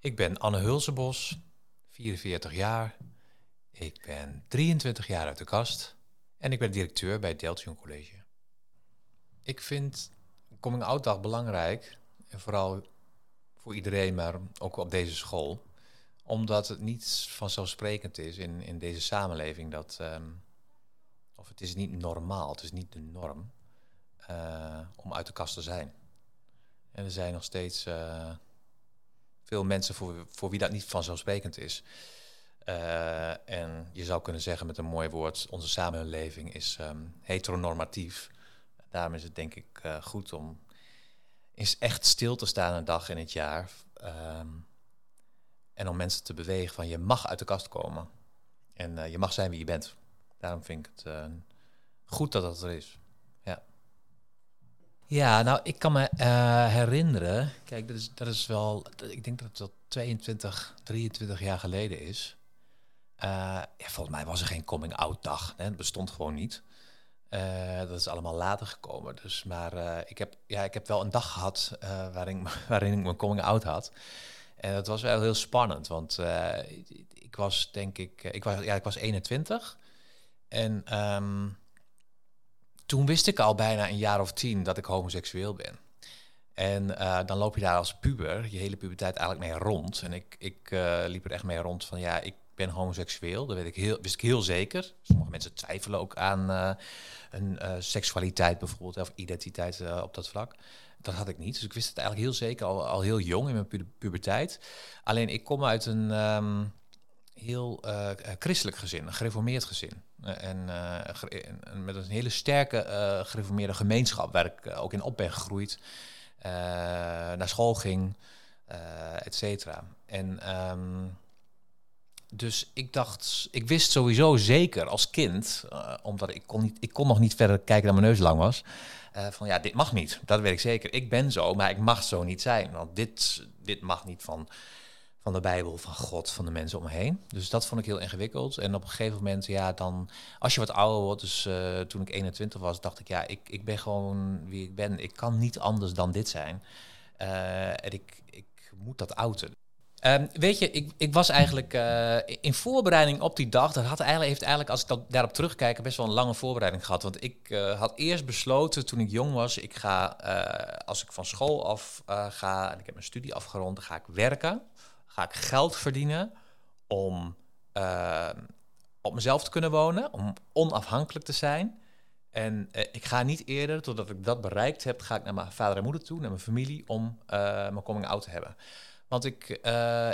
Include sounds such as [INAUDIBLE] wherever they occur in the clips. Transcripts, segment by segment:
Ik ben Anne Hulsebos, 44 jaar. Ik ben 23 jaar uit de kast en ik ben directeur bij Deltion College. Ik vind Coming Out Dag belangrijk, en vooral voor iedereen, maar ook op deze school, omdat het niet vanzelfsprekend is in, in deze samenleving dat, ehm, of het is niet normaal, het is niet de norm, uh, om uit de kast te zijn. En er zijn nog steeds uh, veel mensen voor, voor wie dat niet vanzelfsprekend is. Uh, en je zou kunnen zeggen met een mooi woord, onze samenleving is um, heteronormatief. Daarom is het denk ik uh, goed om eens echt stil te staan een dag in het jaar. Um, en om mensen te bewegen van je mag uit de kast komen. En uh, je mag zijn wie je bent. Daarom vind ik het goed dat dat er is. Ja. Nou, ik kan me uh, herinneren. Kijk, dat is, dat is wel. Ik denk dat het wel 22, 23 jaar geleden is. Uh, ja, volgens mij was er geen coming-out dag. Het bestond gewoon niet. Uh, dat is allemaal later gekomen. Dus, maar ik, heb, ja, ik heb wel een dag gehad waarin, [LAUGHS] waarin ik mijn coming-out had. En dat was wel heel spannend, want ik was denk ik, ik was, ja, ik was 21. En um, toen wist ik al bijna een jaar of tien dat ik homoseksueel ben. En uh, dan loop je daar als puber je hele puberteit eigenlijk mee rond. En ik, ik uh, liep er echt mee rond van ja, ik ben homoseksueel. Dat weet ik heel, wist ik heel zeker. Sommige mensen twijfelen ook aan uh, een seksualiteit bijvoorbeeld, of identiteit op dat vlak. Dat had ik niet. Dus ik wist het eigenlijk heel zeker, al, al heel jong in mijn pu puberteit. Alleen ik kom uit een um, heel christelijk gezin, een gereformeerd gezin. Eh, en, met een hele sterke gereformeerde gemeenschap, waar ik ook in op ben gegroeid. naar school ging, et cetera. En um, dus ik dacht, ik wist sowieso zeker als kind, omdat ik kon, niet, ik kon nog niet verder kijken dan mijn neus lang was. van ja, dit mag niet. Dat weet ik zeker. Ik ben zo, maar ik mag zo niet zijn. Want dit, dit mag niet van van de Bijbel, van God, van de mensen om me heen. Dus dat vond ik heel ingewikkeld. En op een gegeven moment, ja, dan, als je wat ouder wordt, dus uh, toen ik 21 was, dacht ik, ja, ik, ik ben gewoon wie ik ben. Ik kan niet anders dan dit zijn. Uh, en ik, ik moet dat outen. Um, weet je, ik, ik was eigenlijk uh, in voorbereiding op die dag. Dat had eigenlijk, heeft eigenlijk, als ik daarop terugkijk, best wel een lange voorbereiding gehad. Want ik had eerst besloten toen ik jong was: ik ga, als ik van school af ga en ik heb mijn studie afgerond, dan ga ik werken ga ik geld verdienen om uh, op mezelf te kunnen wonen, om onafhankelijk te zijn. En uh, ik ga niet eerder, totdat ik dat bereikt heb, ga ik naar mijn vader en moeder toe, naar mijn familie, om uh, mijn coming out te hebben. Want ik,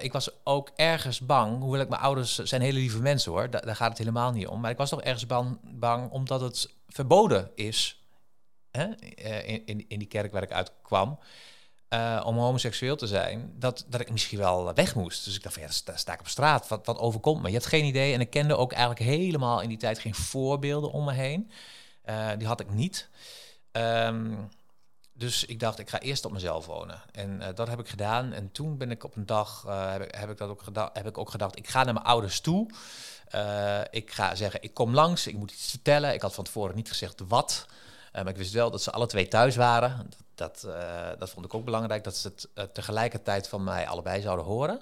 ik was ook ergens bang, hoewel ik mijn ouders zijn hele lieve mensen hoor, da daar gaat het helemaal niet om. Maar ik was toch ergens bang, bang omdat het verboden is hè, in, in, in die kerk waar ik uitkwam. Uh, om homoseksueel te zijn, dat, dat ik misschien wel weg moest. Dus ik dacht van ja, sta ik op straat. Wat, wat overkomt me? Je hebt geen idee. En ik kende ook eigenlijk helemaal in die tijd geen voorbeelden om me heen. Uh, die had ik niet. Um, dus ik dacht, ik ga eerst op mezelf wonen. En uh, dat heb ik gedaan. En toen ben ik op een dag, heb, ik, heb, ik dat ook gedacht, heb ik ook gedacht, ik ga naar mijn ouders toe. ik ga zeggen, ik kom langs, ik moet iets vertellen. Ik had van tevoren niet gezegd wat. maar ik wist wel dat ze alle twee thuis waren. Dat, uh, dat vond ik ook belangrijk, dat ze het uh, tegelijkertijd van mij allebei zouden horen.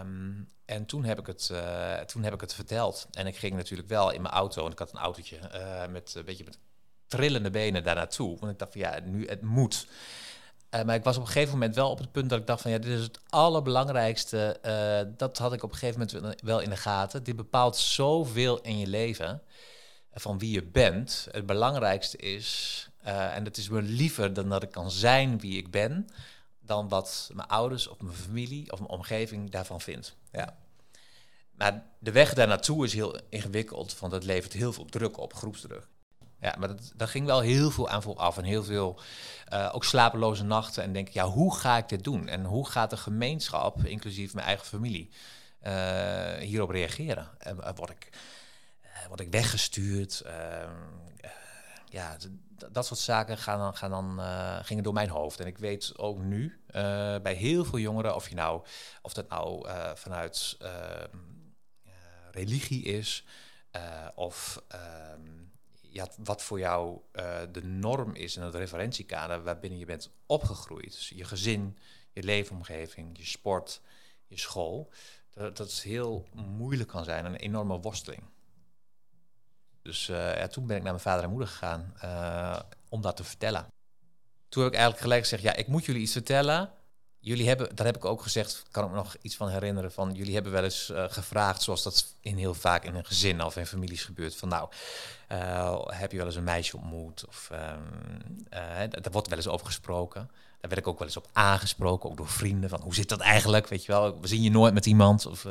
Um, en toen heb, ik het, uh, toen heb ik het verteld. En ik ging natuurlijk wel in mijn auto, en ik had een autootje met een beetje met trillende benen daar naartoe. Want ik dacht van ja, nu het moet. maar ik was op een gegeven moment wel op het punt dat ik dacht van ja, dit is het allerbelangrijkste. dat had ik op een gegeven moment wel in de gaten. Dit bepaalt zoveel in je leven van wie je bent. Het belangrijkste is uh, en het is me liever dan dat ik kan zijn wie ik ben, dan wat mijn ouders of mijn familie of mijn omgeving daarvan vindt. Ja. Maar de weg daar naartoe is heel ingewikkeld, want het levert heel veel druk op, groepsdruk. Ja, maar dat, ging wel heel veel aan vooraf en heel veel, uh, ook slapeloze nachten. En denk ik, ja, hoe ga ik dit doen? En hoe gaat de gemeenschap, inclusief mijn eigen familie, uh, hierop reageren? Uh, word, ik, word ik weggestuurd? Ja, dat soort zaken gaan dan, gaan dan, uh, gingen door mijn hoofd. En ik weet ook nu uh, bij heel veel jongeren, of, je nou, of dat nou uh, vanuit ehm, religie is, of ehm, ja, wat voor jou de norm is en het referentiekader waarbinnen je bent opgegroeid. Dus je gezin, je leefomgeving, je sport, je school, dat, dat het heel moeilijk kan zijn, een enorme worsteling. Dus ja, toen ben ik naar mijn vader en moeder gegaan uh, om dat te vertellen. Toen heb ik eigenlijk gelijk gezegd, ja, ik moet jullie iets vertellen. Jullie hebben, daar heb ik ook gezegd, kan ik me nog iets van herinneren, van jullie hebben wel eens uh, gevraagd, zoals dat in heel vaak in een gezin of in families gebeurt, van nou, heb je wel eens een meisje ontmoet? Of daar wordt wel eens over gesproken. Daar werd ik ook wel eens op aangesproken, ook door vrienden, van hoe zit dat eigenlijk, weet je wel, we zien je nooit met iemand of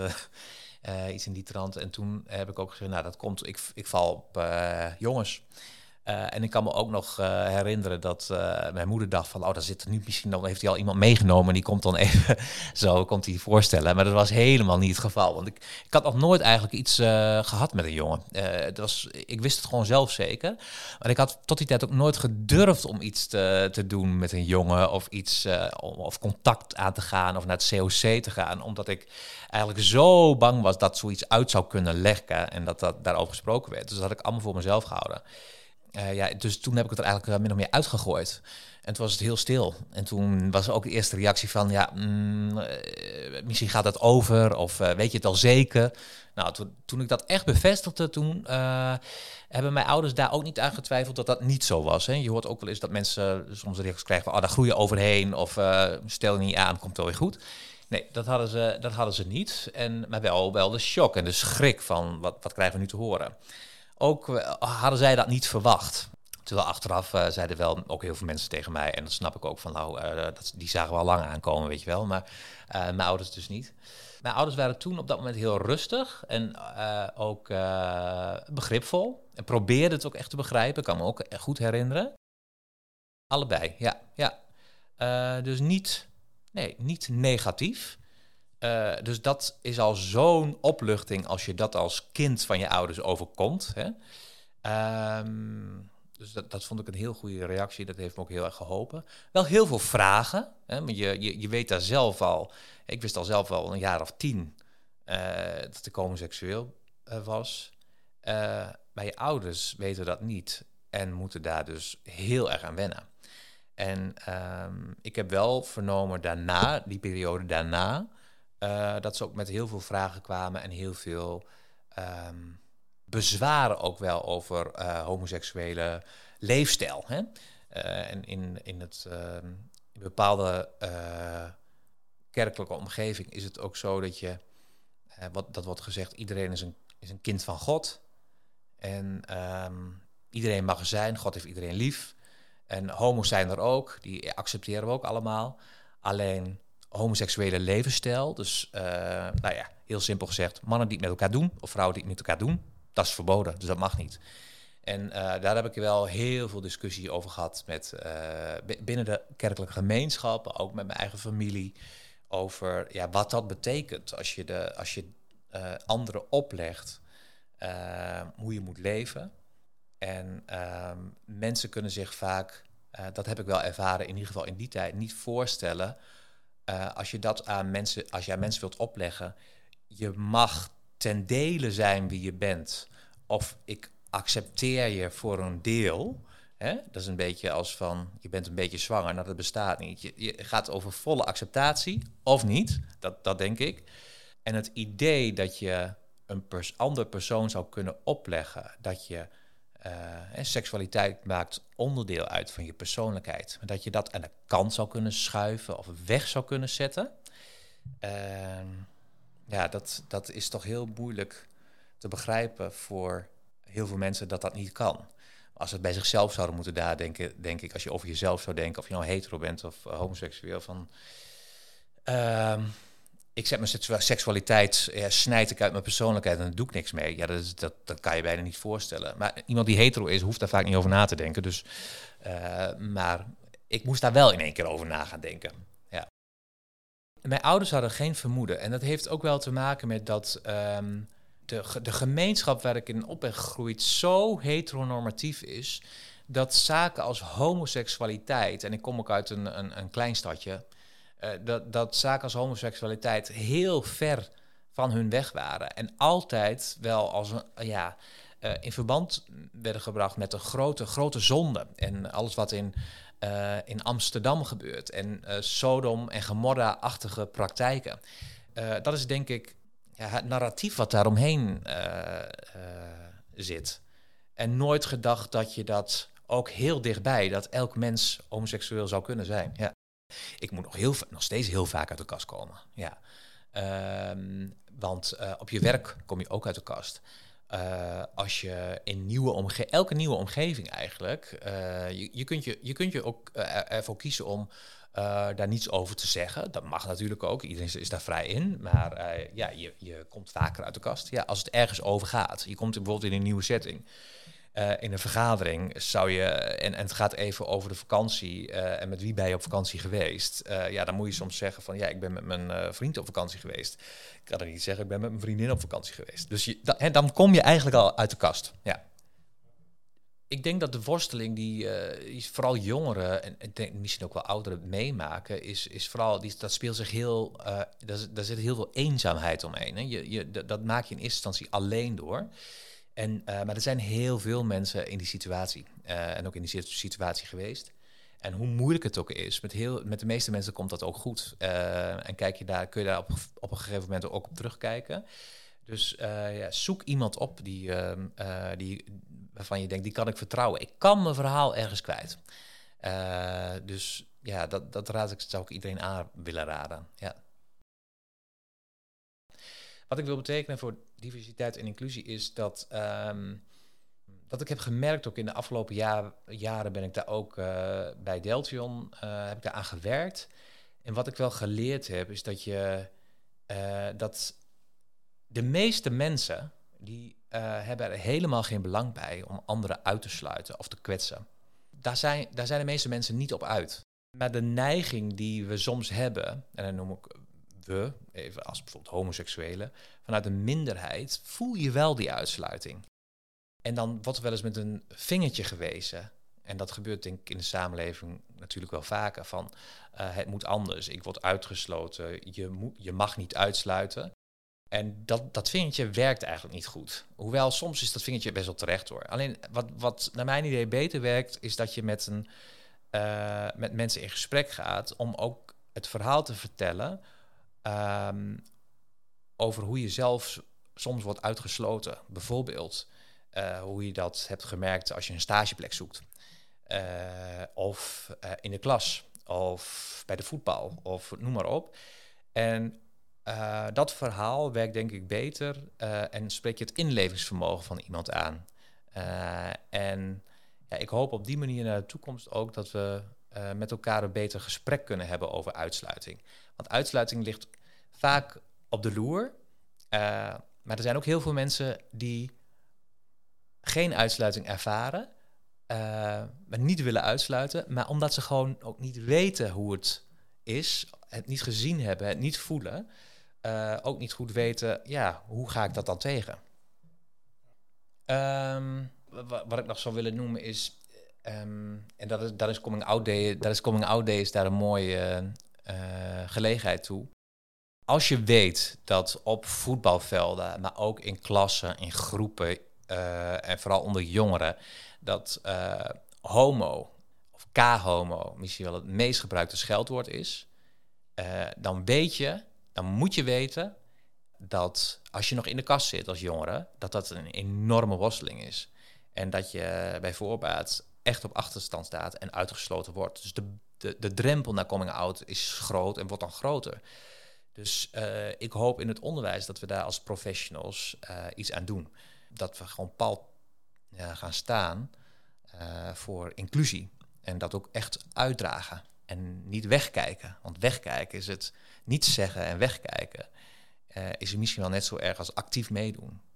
iets in die trant. En toen heb ik ook gezegd, nou dat komt, ik, ik val op uh, jongens. Uh, en ik kan me ook nog uh, herinneren dat uh, mijn moeder dacht van, oh, daar zit nu misschien dan heeft hij al iemand meegenomen en die komt dan [LAUGHS] even zo komt hij voorstellen. Maar dat was helemaal niet het geval, want ik, ik had nog nooit eigenlijk iets gehad met een jongen. het was, ik wist het gewoon zelf zeker, maar ik had tot die tijd ook nooit gedurfd om iets te, te doen met een jongen of iets of contact aan te gaan of naar het COC te gaan, omdat ik eigenlijk zo bang was dat zoiets uit zou kunnen leggen en dat dat daarover gesproken werd. Dus dat had ik allemaal voor mezelf gehouden. Uh, ja, dus toen heb ik het er eigenlijk min of meer uitgegooid. En toen was het heel stil. En toen was ook de eerste reactie van, ja, mm, uh, misschien gaat het over, of weet je het al zeker? Nou, toen, ik dat echt bevestigde, toen hebben mijn ouders daar ook niet aan getwijfeld dat dat niet zo was. Hè. Je hoort ook wel eens dat mensen soms reacties krijgen van, oh, daar groeien overheen, of stel je niet aan, komt wel weer goed. Nee, dat hadden ze, dat hadden ze niet. En, maar wel, wel de shock en de schrik van, wat, wat krijgen we nu te horen? Ook uh, hadden zij dat niet verwacht. Terwijl achteraf uh, zeiden wel ook heel veel mensen tegen mij, en dat snap ik ook van, nou, dat, die zagen we al lang aankomen, weet je wel, maar mijn ouders dus niet. Mijn ouders waren toen op dat moment heel rustig en ook begripvol. En probeerden het ook echt te begrijpen, kan me ook goed herinneren. Allebei, ja. ja. dus niet, nee, niet negatief. Uh, dus dat is al zo'n opluchting als je dat als kind van je ouders overkomt. Hè? Um, dus dat, vond ik een heel goede reactie. Dat heeft me ook heel erg geholpen. Wel heel veel vragen. Hè? Maar je, je, je weet daar zelf al. Ik wist al zelf al een jaar of tien uh, dat ik homoseksueel uh, was. maar je ouders weten dat niet. En moeten daar dus heel erg aan wennen. En um, ik heb wel vernomen daarna, die periode daarna, uh, dat ze ook met heel veel vragen kwamen en heel veel um, bezwaren ook wel over uh, homoseksuele leefstijl. Hè? Uh, en in, in, het, ehm, in bepaalde kerkelijke omgeving is het ook zo dat je, wat, dat wordt gezegd, iedereen is een, is een kind van God. En um, iedereen mag zijn, God heeft iedereen lief. En homo's zijn er ook, die accepteren we ook allemaal. Alleen homoseksuele levensstijl. Dus, uh, nou ja, heel simpel gezegd, mannen die het met elkaar doen, of vrouwen die het met elkaar doen, dat is verboden, dus dat mag niet. En uh, daar heb ik wel heel veel discussie over gehad met uh, binnen de kerkelijke gemeenschap, ook met mijn eigen familie, over ja, wat dat betekent als je, de, als je anderen oplegt hoe je moet leven. En ehm, mensen kunnen zich vaak, dat heb ik wel ervaren, in ieder geval in die tijd, niet voorstellen uh, als je dat aan mensen, als je mensen wilt opleggen, je mag ten dele zijn wie je bent. Of ik accepteer je voor een deel. Hè? Dat is een beetje als van, je bent een beetje zwanger, nou dat bestaat niet. Je, gaat over volle acceptatie, of niet, dat, dat denk ik. En het idee dat je een ander persoon zou kunnen opleggen, dat je uh, seksualiteit maakt onderdeel uit van je persoonlijkheid. Dat je dat aan de kant zou kunnen schuiven of weg zou kunnen zetten. Uh, ja, dat, dat is toch heel moeilijk te begrijpen voor heel veel mensen dat dat niet kan. Als het bij zichzelf zouden moeten nadenken, denk ik, als je over jezelf zou denken, of je nou hetero bent of uh, homoseksueel, van. Uh, ik zet mijn seksualiteit, ja, snijd ik uit mijn persoonlijkheid en doe ik niks mee. Ja, dat, dat, dat kan je bijna niet voorstellen. Maar iemand die hetero is, hoeft daar vaak niet over na te denken. Dus, uh, maar ik moest daar wel in één keer over na gaan denken. Ja. Mijn ouders hadden geen vermoeden. En dat heeft ook wel te maken met dat um, de, de gemeenschap waar ik in op ben gegroeid zo heteronormatief is. Dat zaken als homoseksualiteit, en ik kom ook uit een, een, een klein stadje, uh, dat, dat zaken als homoseksualiteit heel ver van hun weg waren. En altijd wel als ja, uh, in verband werden gebracht met een grote, grote zonde. En alles wat in in Amsterdam gebeurt. En Sodom en Gomorra-achtige praktijken. dat is denk ik ja, het narratief wat daaromheen zit. En nooit gedacht dat je dat ook heel dichtbij, dat elk mens homoseksueel zou kunnen zijn. Ja. Ik moet nog, heel, nog steeds heel vaak uit de kast komen. Ja. Ehm, want eh, op je werk kom je ook uit de kast. Uh, als je in nieuwe omgeving, elke nieuwe omgeving eigenlijk, uh, je, je, kunt je, je kunt je ook ervoor kiezen om daar niets over te zeggen. Dat mag natuurlijk ook, iedereen is daar vrij in. Maar ja, je, je komt vaker uit de kast. Ja, als het ergens over gaat. Je komt bijvoorbeeld in een nieuwe setting. Uh, in een vergadering zou je, en, en, het gaat even over de vakantie uh, en met wie ben je op vakantie geweest. Uh, ja, dan moet je soms zeggen van ja, ik ben met mijn vriend op vakantie geweest. Ik kan er niet zeggen, ik ben met mijn vriendin op vakantie geweest. Dus je, dan kom je eigenlijk al uit de kast. Ja. Ik denk dat de worsteling die, die vooral jongeren en denk misschien ook wel ouderen meemaken, is, is vooral, die, dat speelt zich heel, daar, daar zit heel veel eenzaamheid omheen. Hè? Je, je, dat maak je in eerste instantie alleen door. En, uh, maar er zijn heel veel mensen in die situatie. Uh, en ook in die situatie geweest. En hoe moeilijk het ook is, met, heel, met de meeste mensen komt dat ook goed. Uh, en kijk je daar, kun je daar op, op een gegeven moment ook op terugkijken. Dus ja, zoek iemand op die, ehm, die, waarvan je denkt, die kan ik vertrouwen. Ik kan mijn verhaal ergens kwijt. dus ja, dat, dat raad ik, zou ik iedereen aan willen raden. Ja. Wat ik wil betekenen voor diversiteit en inclusie is dat, um, dat ik heb gemerkt, ook in de afgelopen jaren ben ik daar ook uh, bij Deltion, uh, heb ik daar aan gewerkt. En wat ik wel geleerd heb, is dat je uh, dat de meeste mensen, die hebben er helemaal geen belang bij om anderen uit te sluiten of te kwetsen. Daar zijn, daar zijn de meeste mensen niet op uit. Maar de neiging die we soms hebben, en dan noem ik we, even als bijvoorbeeld homoseksuelen, vanuit een minderheid, voel je wel die uitsluiting. En dan wordt er wel eens met een vingertje gewezen. En dat gebeurt denk ik in de samenleving natuurlijk wel vaker. Van uh, het moet anders, ik word uitgesloten, je, moet, je mag niet uitsluiten. En dat, dat vingertje werkt eigenlijk niet goed. Hoewel soms is dat vingertje best wel terecht hoor. Alleen wat, wat naar mijn idee beter werkt, is dat je met, een, uh, met mensen in gesprek gaat om ook het verhaal te vertellen um, over hoe je zelf soms wordt uitgesloten. Bijvoorbeeld uh, hoe je dat hebt gemerkt als je een stageplek zoekt. Uh, of uh, in de klas, of bij de voetbal, of noem maar op. En dat verhaal werkt denk ik beter en spreek je het inlevingsvermogen van iemand aan. en ja, ik hoop op die manier naar de toekomst ook dat we met elkaar een beter gesprek kunnen hebben over uitsluiting. Want uitsluiting ligt vaak op de loer. Uh, maar er zijn ook heel veel mensen die geen uitsluiting ervaren, uh, maar niet willen uitsluiten, maar omdat ze gewoon ook niet weten hoe het is, het niet gezien hebben, het niet voelen, uh, ook niet goed weten, ja, hoe ga ik dat dan tegen? Um, wat ik nog zou willen noemen is, um, en dat is, dat is Coming Out Day, dat is Coming Out Day daar een mooie gelegenheid toe als je weet dat op voetbalvelden, maar ook in klassen, in groepen uh, en vooral onder jongeren, dat uh, homo of k-homo misschien wel het meest gebruikte scheldwoord is, dan weet je, dan moet je weten dat als je nog in de kast zit als jongere, dat dat een enorme worsteling is. En dat je bij voorbaat echt op achterstand staat en uitgesloten wordt. Dus de, de, de drempel naar coming out is groot en wordt dan groter. Dus uh, ik hoop in het onderwijs dat we daar als professionals uh, iets aan doen. Dat we gewoon pal gaan staan voor inclusie. En dat ook echt uitdragen. En niet wegkijken. Want wegkijken is het niets zeggen en wegkijken. is misschien wel net zo erg als actief meedoen.